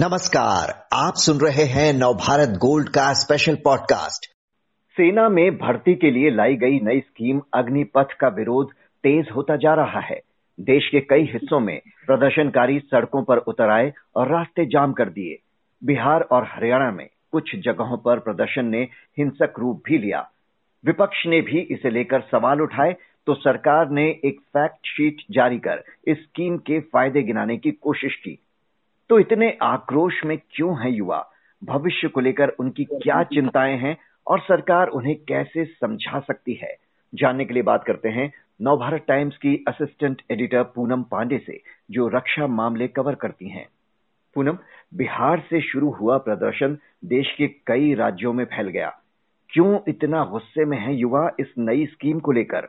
नमस्कार, आप सुन रहे हैं नवभारत गोल्ड का स्पेशल पॉडकास्ट सेना में भर्ती के लिए लाई गई नई स्कीम अग्निपथ का विरोध तेज होता जा रहा है। देश के कई हिस्सों में प्रदर्शनकारी सड़कों पर उतर आए और रास्ते जाम कर दिए। बिहार और हरियाणा में कुछ जगहों पर प्रदर्शन ने हिंसक रूप भी लिया। विपक्ष ने भी इसे लेकर सवाल उठाए तो सरकार ने एक फैक्ट शीट जारी कर इस स्कीम के फ़ायदे गिनाने की कोशिश की। तो इतने आक्रोश में क्यों है युवा? भविष्य को लेकर उनकी क्या चिंताएँ हैं और सरकार उन्हें कैसे समझा सकती है? जानने के लिए बात करते हैं नवभारत टाइम्स की असिस्टेंट एडिटर पूनम पांडे से, जो रक्षा मामले कवर करती हैं। पूनम, बिहार से शुरू हुआ प्रदर्शन देश के कई राज्यों में फैल गया। क्यों इतना गुस्से में है युवा इस नई स्कीम को लेकर?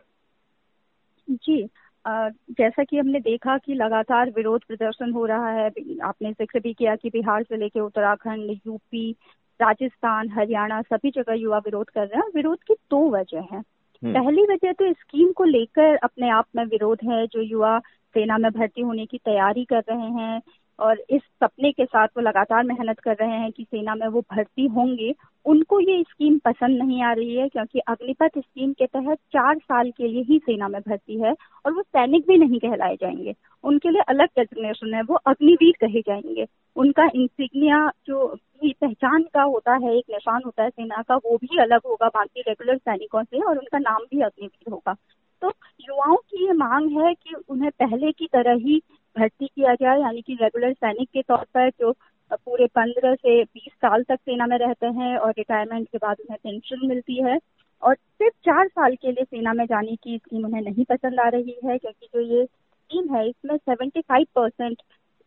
जी जैसा कि हमने देखा कि लगातार विरोध प्रदर्शन हो रहा है आपने ज़िक्र भी किया कि बिहार से लेकर उत्तराखंड यूपी राजस्थान हरियाणा सभी जगह युवा विरोध कर रहे हैं विरोध की दो वजह है हम्म। पहली वजह तो स्कीम को लेकर अपने आप में विरोध है जो युवा सेना में भर्ती होने की तैयारी कर रहे हैं और इस सपने के साथ वो लगातार मेहनत कर रहे हैं कि सेना में वो भर्ती होंगे, उनको ये स्कीम पसंद नहीं आ रही है क्योंकि अग्निपथ स्कीम के तहत चार साल के लिए ही सेना में भर्ती है और वो सैनिक भी नहीं कहलाए जाएँगे। उनके लिए अलग डेजिग्नेशन है, वो अग्निवीर कहे जाएँगे। उनका इंसिग्निया जो पहचान का होता है, एक निशान होता है सेना का, वो भी अलग होगा बाकी रेगुलर सैनिकों से और उनका नाम भी अग्निवीर होगा। तो युवाओं की ये मांग है कि उन्हें पहले की तरह ही भर्ती किया जाए, यानी कि रेगुलर सैनिक के तौर पर जो पूरे पंद्रह से बीस साल तक सेना में रहते हैं और रिटायरमेंट के बाद उन्हें पेंशन मिलती है और सिर्फ़ चार साल के लिए सेना में जाने की स्कीम उन्हें नहीं पसंद आ रही है, क्योंकि जो ये स्कीम है, इसमें सेवेंटी फाइव परसेंट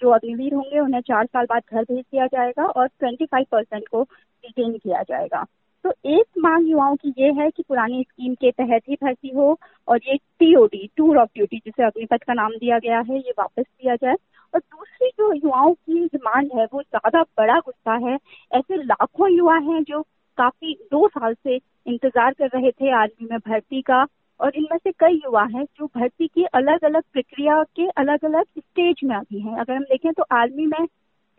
जो अग्निवीर होंगे उन्हें चार साल बाद घर भेज दिया जाएगा और ट्वेंटी फाइव परसेंट को रिटेन किया जाएगा। तो एक मांग युवाओं की ये है कि पुरानी स्कीम के तहत ही भर्ती हो और ये टीओडी टूर ऑफ़ ड्यूटी जिसे अग्निपथ का नाम दिया गया है, ये वापस दिया जाए। और दूसरी जो युवाओं की डिमांड है, वो ज़्यादा बड़ा गुस्सा है। ऐसे लाखों युवा हैं जो काफ़ी दो साल से इंतज़ार कर रहे थे आर्मी में भर्ती का और इनमें से कई युवा हैं जो भर्ती की अलग अलग प्रक्रिया के अलग अलग स्टेज में अभी हैं। अगर हम देखें तो आर्मी में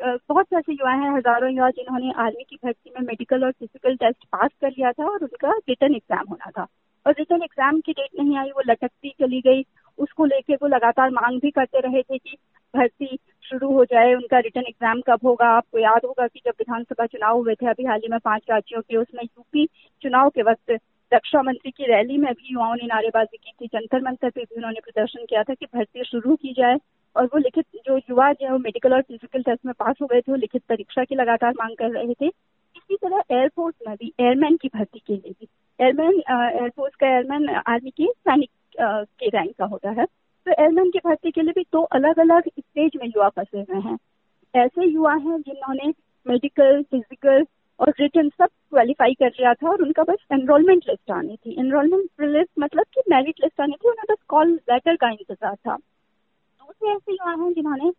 बहुत से ऐसे युवा हैं, हज़ारों युवा जिन्होंने आर्मी की भर्ती में मेडिकल और फ़िज़िकल टेस्ट पास कर लिया था और उनका रिटर्न एग्ज़ाम होना था। और रिटर्न एग्ज़ाम की डेट नहीं आई, वो लटकती चली गई। उसको लेके वो लगातार मांग भी करते रहे थे कि भर्ती शुरू हो जाए, उनका रिटर्न एग्ज़ाम कब होगा। आपको याद होगा कि जब विधानसभा चुनाव हुए थे, अभी हाल ही में पाँच राज्यों के, उसमें यूपी चुनाव के वक्त रक्षा मंत्री की रैली में भी युवाओं ने नारेबाजी की थी। जंतर मंतर पे भी उन्होंने प्रदर्शन किया था कि भर्ती शुरू की जाए। और वो लिखित जो युवा जो है, वो मेडिकल और फ़िज़िकल टेस्ट में पास हो गए थे, वो लिखित परीक्षा की लगातार मांग कर रहे थे। इसी तरह एयरफोर्स में भी एयरमैन की भर्ती के लिए भी। एयरमैन एयरफोर्स का एयरमैन आर्मी के सैनिक के रैंक का होता है। तो एयरमैन की भर्ती के लिए भी दो अलग अलग स्टेज में युवा फंसे हुए हैं। ऐसे युवा हैं जिन्होंने मेडिकल फ़िज़िकल और रिटर्न सब क्वालिफाई कर लिया था और उनका बस एनरोलमेंट लिस्ट आनी थी। एनरोलमेंट लिस्ट मतलब कि मेरिट लिस्ट आनी थी। उन्हें बस कॉल लेटर का इंतज़ार था। दूसरे ऐसे युवा हैं जिन्होंने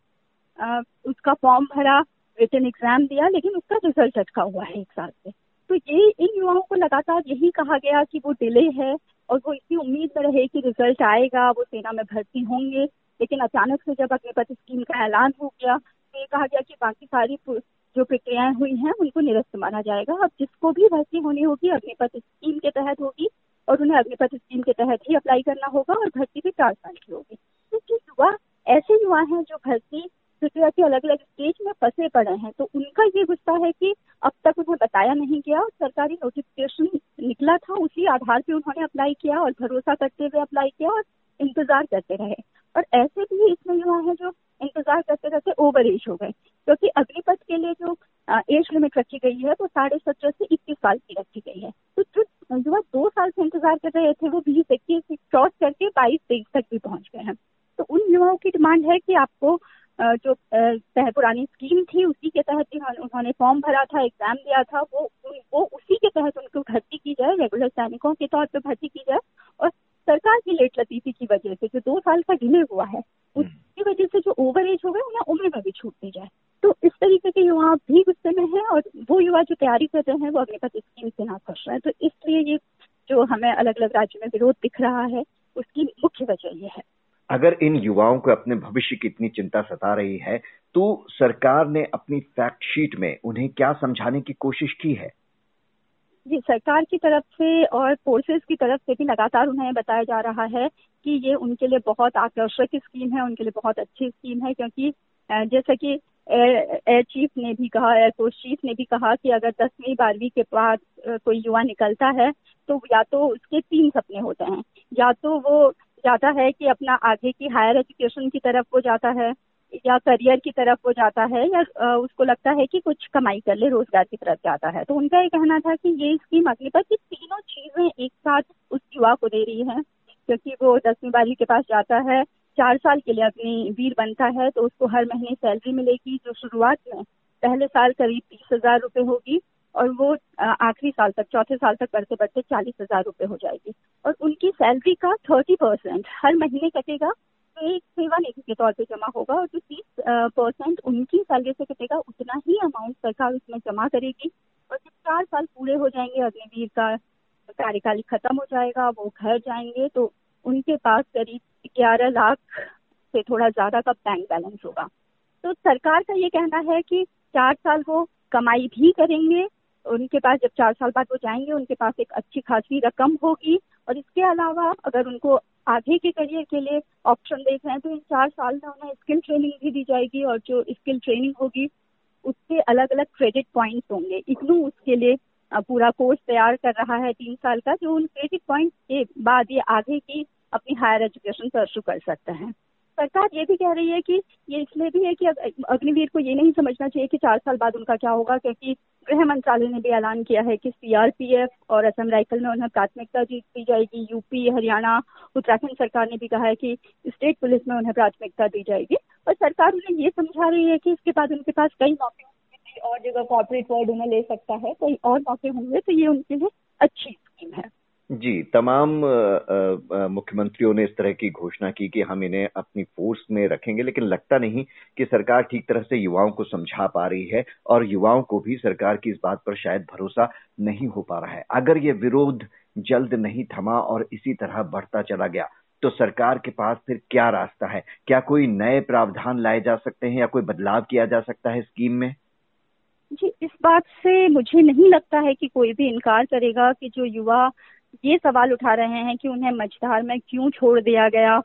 उसका फॉर्म भरा रिटर्न एग्ज़ाम दिया, लेकिन उसका रिज़ल्ट अटका हुआ है एक साल से। तो ये, इन युवाओं को लगातार यही कहा गया कि वो डिले है और वो इसी उम्मीद में रहे कि रिज़ल्ट आएगा, वो सेना में भर्ती होंगे। लेकिन अचानक से जब अग्निपथ स्कीम का ऐलान हो गया तो ये कहा गया कि बाकी सारी जो प्रक्रियाएँ हुई हैं, उनको निरस्त माना जाएगा। अब जिसको भी भर्ती होनी होगी, अग्निपथ स्कीम के तहत होगी और उन्हें अग्निपथ स्कीम के तहत ही अप्लाई करना होगा और भर्ती भी चार साल की होगी। क्योंकि तो युवा ऐसे युवा हैं जो भर्ती प्रक्रिया के अलग अलग स्टेज में फंसे पड़े हैं। तो उनका ये गुस्सा है कि अब तक उन्हें बताया नहीं गया सरकारी नोटिफिकेशन निकला था, उसी आधार पे उन्होंने अप्लाई किया और भरोसा करते हुए अप्लाई किया और इंतज़ार करते रहे। और ऐसे भी इसमें युवा है जो इंतज़ार करते करते ओवर एज हो गए। क्योंकि अग्निपथ के लिए जो एज लिमिट रखी गई है, वो साढ़े सत्रह से इक्कीस साल की रखी गई है। तो जो युवा दो साल से इंतज़ार कर रहे थे, वो बीस, इक्कीस क्रॉस करके बाईस तेईस तक भी पहुँच गए हैं। युवाओं की डिमांड है कि आपको जो पुरानी स्कीम थी उसी के तहत उन्होंने फॉर्म भरा था एग्ज़ाम दिया था वो वो उसी के तहत उनको भर्ती की जाए रेगुलर सैनिकों के तौर पर भर्ती की जाए और सरकार की लेट लतीफी की वजह से जो दो साल का डिले हुआ है हम्म। उसकी वजह से जो ओवर एज हो गए उन्हें उम्र में भी छूट दी जाए। तो इस तरीके के युवा भी गुस्से में है और वो युवा जो तैयारी कर रहे हैं वो अपने पति स्कीम से ना खुश रहे हैं। तो इसलिए ये जो हमें अलग अलग राज्यों में विरोध दिख रहा है उसकी मुख्य वजह ये है। अगर इन युवाओं को अपने भविष्य की इतनी चिंता सता रही है तो सरकार ने अपनी फैक्ट शीट में उन्हें क्या समझाने की कोशिश की है? जी, सरकार की तरफ़ से और फोर्सेस की तरफ़ से भी लगातार उन्हें बताया जा रहा है कि ये उनके लिए बहुत आकर्षक स्कीम है, उनके लिए बहुत अच्छी स्कीम है, क्योंकि जैसा कि एयर चीफ ने भी कहा एयरफोर्स चीफ ने भी कहा कि अगर दसवीं, बारहवीं के बाद कोई युवा निकलता है तो या तो उसके तीन सपने होते हैं। या तो वो जाता है कि अपना आगे की हायर एजुकेशन की तरफ़ वो जाता है, या करियर की तरफ़ वो जाता है, या उसको लगता है कि कुछ कमाई कर ले, रोज़गार की तरफ़ जाता है। तो उनका ये कहना था कि ये स्कीम अग्निपथ की तीनों चीज़ें एक साथ उस युवा को दे रही है, क्योंकि वो दसवीं बारहवीं के पास जाता है, चार साल के लिए अपनी वीर बनता है तो उसको हर महीने सैलरी मिलेगी, जो शुरुआत में पहले साल करीब तीस हज़ार रुपये होगी और वो आखिरी साल तक, चौथे साल तक बढ़ते बढ़ते चालीस हज़ार रुपये हो जाएगी। और उनकी सैलरी का थर्टी परसेंट हर महीने कटेगा तो एक सेवा निधि के तौर पे जमा होगा और जो तीस परसेंट उनकी सैलरी से कटेगा, उतना ही अमाउंट सरकार उसमें जमा करेगी। और जब चार साल पूरे हो जाएँगे अग्निवीर का कार्यकाल खत्म हो जाएगा, वो घर जाएँगे तो उनके पास करीब ग्यारह लाख से थोड़ा ज़्यादा का बैंक बैलेंस होगा। तो सरकार का ये कहना है कि चार साल वो कमाई भी करेंगे उनके पास जब चार साल बाद वो जाएँगे, उनके पास एक अच्छी खासी रकम होगी। और इसके अलावा अगर उनको आगे के करियर के लिए ऑप्शन देख रहे हैं तो इन चार साल में उन्हें स्किल ट्रेनिंग भी दी जाएगी। और जो स्किल ट्रेनिंग होगी, उसके अलग अलग क्रेडिट पॉइंट्स होंगे। इग्नू उसके लिए पूरा कोर्स तैयार कर रहा है तीन साल का, जो उन क्रेडिट पॉइंट के बाद ये आगे की अपनी हायर एजुकेशन परसू कर सकते हैं। सरकार ये भी कह रही है कि ये इसलिए भी है कि अग्निवीर को ये नहीं समझना चाहिए कि चार साल बाद उनका क्या होगा, क्योंकि गृह मंत्रालय ने भी ऐलान किया है कि सीआरपीएफ और असम राइफल में उन्हें प्राथमिकता दी जाएगी यूपी हरियाणा, उत्तराखंड सरकार ने भी कहा है कि स्टेट पुलिस में उन्हें प्राथमिकता दी जाएगी। और सरकार उन्हें ये समझा रही है कि इसके बाद उनके पास कई मौके और जगह कॉर्पोरेट वर्ड उन्हें ले सकता है, कई और मौके होंगे तो ये उनके लिए अच्छी स्कीम है। जी, तमाम मुख्यमंत्रियों ने इस तरह की घोषणा की कि हम इन्हें अपनी फोर्स में रखेंगे, लेकिन लगता नहीं कि सरकार ठीक तरह से युवाओं को समझा पा रही है और युवाओं को भी सरकार की इस बात पर शायद भरोसा नहीं हो पा रहा है। अगर ये विरोध जल्द नहीं थमा और इसी तरह बढ़ता चला गया तो सरकार के पास फिर क्या रास्ता है? क्या कोई नए प्रावधान लाए जा सकते हैं या कोई बदलाव किया जा सकता है स्कीम में? जी, इस बात से मुझे नहीं लगता है कि कोई भी इनकार करेगा कि जो युवा ये सवाल उठा रहे हैं कि उन्हें मझधार में क्यों छोड़ दिया गया?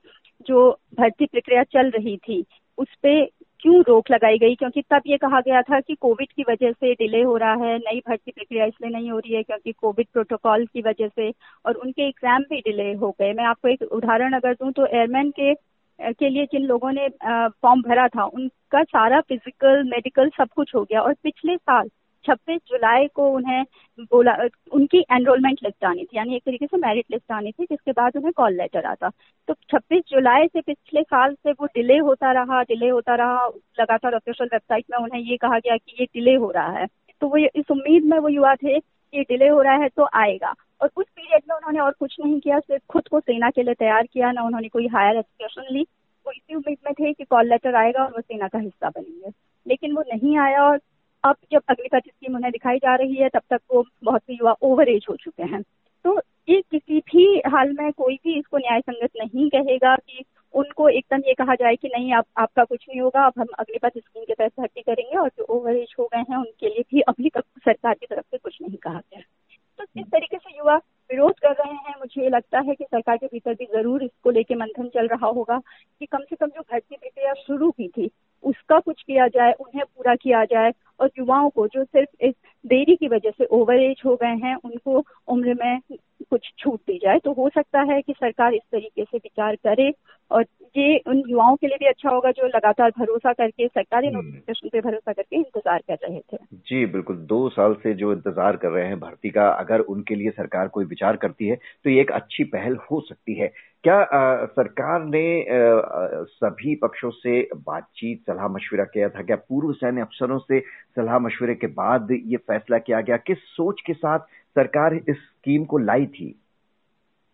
जो भर्ती प्रक्रिया चल रही थी, उस पर क्यों रोक लगाई गई? क्योंकि तब ये कहा गया था कि कोविड की वजह से डिले हो रहा है, नई भर्ती प्रक्रिया इसलिए नहीं हो रही है क्योंकि कोविड प्रोटोकॉल की वजह से और उनके एग्ज़ाम भी डिले हो गए। मैं आपको एक उदाहरण अगर दूँ तो एयरमैन के के लिए जिन लोगों ने फॉर्म भरा था, उनका सारा फ़िज़िकल, मेडिकल सब कुछ हो गया और पिछले साल छब्बीस जुलाई को उन्हें बोला, उनकी एनरोलमेंट लिस्ट आनी थी, यानी एक तरीके से मेरिट लिस्ट आनी थी, जिसके बाद उन्हें कॉल लेटर आता। तो 26 जुलाई से पिछले साल से वो डिले होता रहा डिले होता रहा, लगातार ऑफिशियल वेबसाइट में उन्हें ये कहा गया कि ये डिले हो रहा है। तो वो इस उम्मीद में वो युवा थे कि डिले हो रहा है तो आएगा। और उस पीरियड में उन्होंने और कुछ नहीं किया, सिर्फ़ खुद को सेना के लिए तैयार किया, ना उन्होंने कोई हायर एजुकेशन ली। वो इसी उम्मीद में थे कि कॉल लेटर आएगा और वो सेना का हिस्सा बनेंगे। लेकिन वो नहीं आया और अब जब अग्निपथ स्कीम उन्हें दिखाई जा रही है, तब तक वो बहुत से युवा ओवर एज हो चुके हैं। तो ये किसी भी हाल में कोई भी इसको न्याय संगत नहीं कहेगा कि उनको एकदम ये कहा जाए कि नहीं, आप, आपका कुछ नहीं होगा, अब हम अग्निपथ स्कीम के तहत भर्ती करेंगे और जो ओवर एज हो गए हैं, उनके लिए भी अभी तक सरकार की तरफ़ से कुछ नहीं कहा गया तो इस तरीके से युवा विरोध कर रहे हैं। मुझे लगता है कि सरकार के भीतर भी ज़रूर इसको लेके मंथन चल रहा होगा कि कम से कम जो भर्ती प्रक्रिया शुरू की थी, उसका कुछ किया जाए, उन्हें पूरा किया जाए और युवाओं को जो सिर्फ़ इस देरी की वजह से ओवर एज हो गए हैं उनको उम्र में कुछ छूट दी जाए तो हो सकता है कि सरकार इस तरीके से विचार करे और ये उन युवाओं के लिए भी अच्छा होगा जो लगातार भरोसा करके सरकारी नोटिफिकेशन हम्म। पे भरोसा करके इंतज़ार कर रहे थे। जी बिल्कुल। दो साल से जो इंतज़ार कर रहे हैं भर्ती का अगर उनके लिए सरकार कोई विचार करती है तो ये एक अच्छी पहल हो सकती है। क्या आ, सरकार ने आ, सभी पक्षों से बातचीत सलाह मशविरा किया था? क्या पूर्व सैन्य अफसरों से सलाह मशवरे के बाद ये फैसला किया गया किस सोच के साथ सरकार इस स्कीम को लाई थी।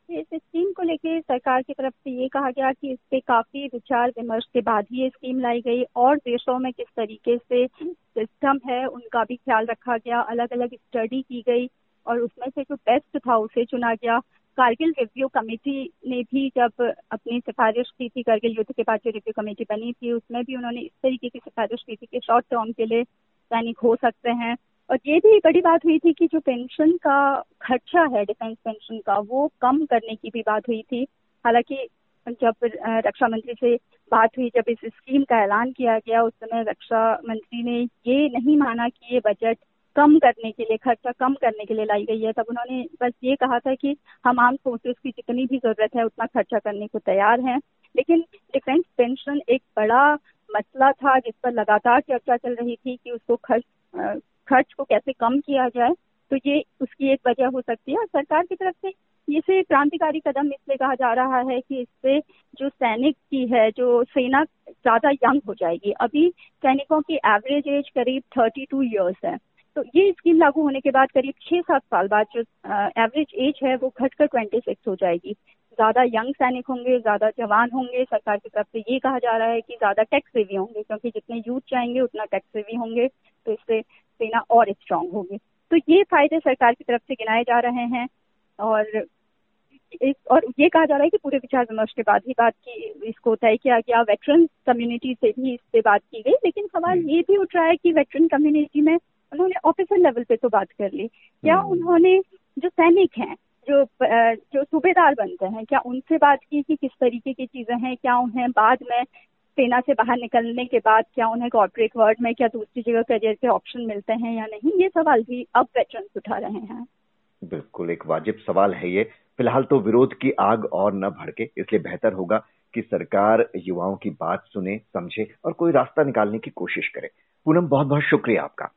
इस स्कीम को लेके सरकार की तरफ़ से ये कहा गया कि इस पे काफ़ी विचार विमर्श के बाद ही ये स्कीम लाई गई और देशों में किस तरीके से सिस्टम है उनका भी ख्याल रखा गया अलग अलग स्टडी की गई और उसमें से जो बेस्ट था उसे चुना गया। कारगिल रिव्यू कमेटी ने भी जब अपनी सिफारिश की थी, कारगिल युद्ध के बाद जो रिव्यू कमेटी बनी थी, उसमें भी उन्होंने इस तरीके की सिफारिश की थी कि शॉर्ट टर्म के लिए सैनिक हो सकते हैं। और ये भी बड़ी बात हुई थी कि जो पेंशन का खर्चा है डिफेंस पेंशन का, वो कम करने की भी बात हुई थी। हालाँकि जब रक्षा मंत्री से बात हुई, जब इस स्कीम का ऐलान किया गया, उस समय रक्षा मंत्री ने ये नहीं माना कि ये बजट कम करने के लिए, खर्चा कम करने के लिए लाई गई है। तब उन्होंने बस ये कहा था कि हम आर्म फोर्सेस की जितनी भी ज़रूरत है, उतना खर्चा करने को तैयार हैं। लेकिन डिफेंस पेंशन एक बड़ा मसला था जिस पर लगातार चर्चा चल रही थी कि उसको खर्च खर्च को कैसे कम किया जाए तो ये उसकी एक वजह हो सकती है। और सरकार की तरफ़ से इसे क्रांतिकारी कदम इसलिए कहा जा रहा है कि इससे जो सैनिक की है, जो सेना ज़्यादा यंग हो जाएगी। अभी सैनिकों की एवरेज एज करीब थर्टी टू ईयर्स है। तो ये स्कीम लागू होने के बाद करीब छह सात साल बाद जो एवरेज एज है वो घटकर ट्वेंटी सिक्स हो जाएगी। ज़्यादा यंग सैनिक होंगे ज़्यादा जवान होंगे सरकार की तरफ़ से ये कहा जा रहा है कि ज़्यादा टैक्स सेवी होंगे क्योंकि जितने यूथ चाहेंगे उतना टैक्स सेवी होंगे तो इससे सेना और स्ट्रांग होगी। तो ये फ़ायदे सरकार की तरफ़ से गिनाए जा रहे हैं और एक और ये कहा जा रहा है कि पूरे विचार विमर्श के बाद ही बात की इसको तय किया गया। वेटरन कम्युनिटी से भी इस पे बात की गई लेकिन सवाल ये भी उठ रहा है कि वेटरन कम्युनिटी में उन्होंने ऑफिसर लेवल पे तो बात कर ली। क्या हम्म। उन्होंने जो सैनिक हैं जो जो सूबेदार बनते हैं, क्या उनसे बात की कि किस तरीके की चीज़ें हैं, क्या उन्हें बाद में सेना से बाहर निकलने के बाद क्या उन्हें कॉर्पोरेट वर्ल्ड में क्या दूसरी जगह करियर के ऑप्शन मिलते हैं या नहीं, ये सवाल भी अब वेटरन उठा रहे हैं। बिल्कुल, एक वाजिब सवाल है ये। फ़िलहाल तो विरोध की आग और न भड़के, इसलिए बेहतर होगा कि सरकार युवाओं की बात सुने, समझे और कोई रास्ता निकालने की कोशिश करे। पूनम बहुत बहुत शुक्रिया आपका।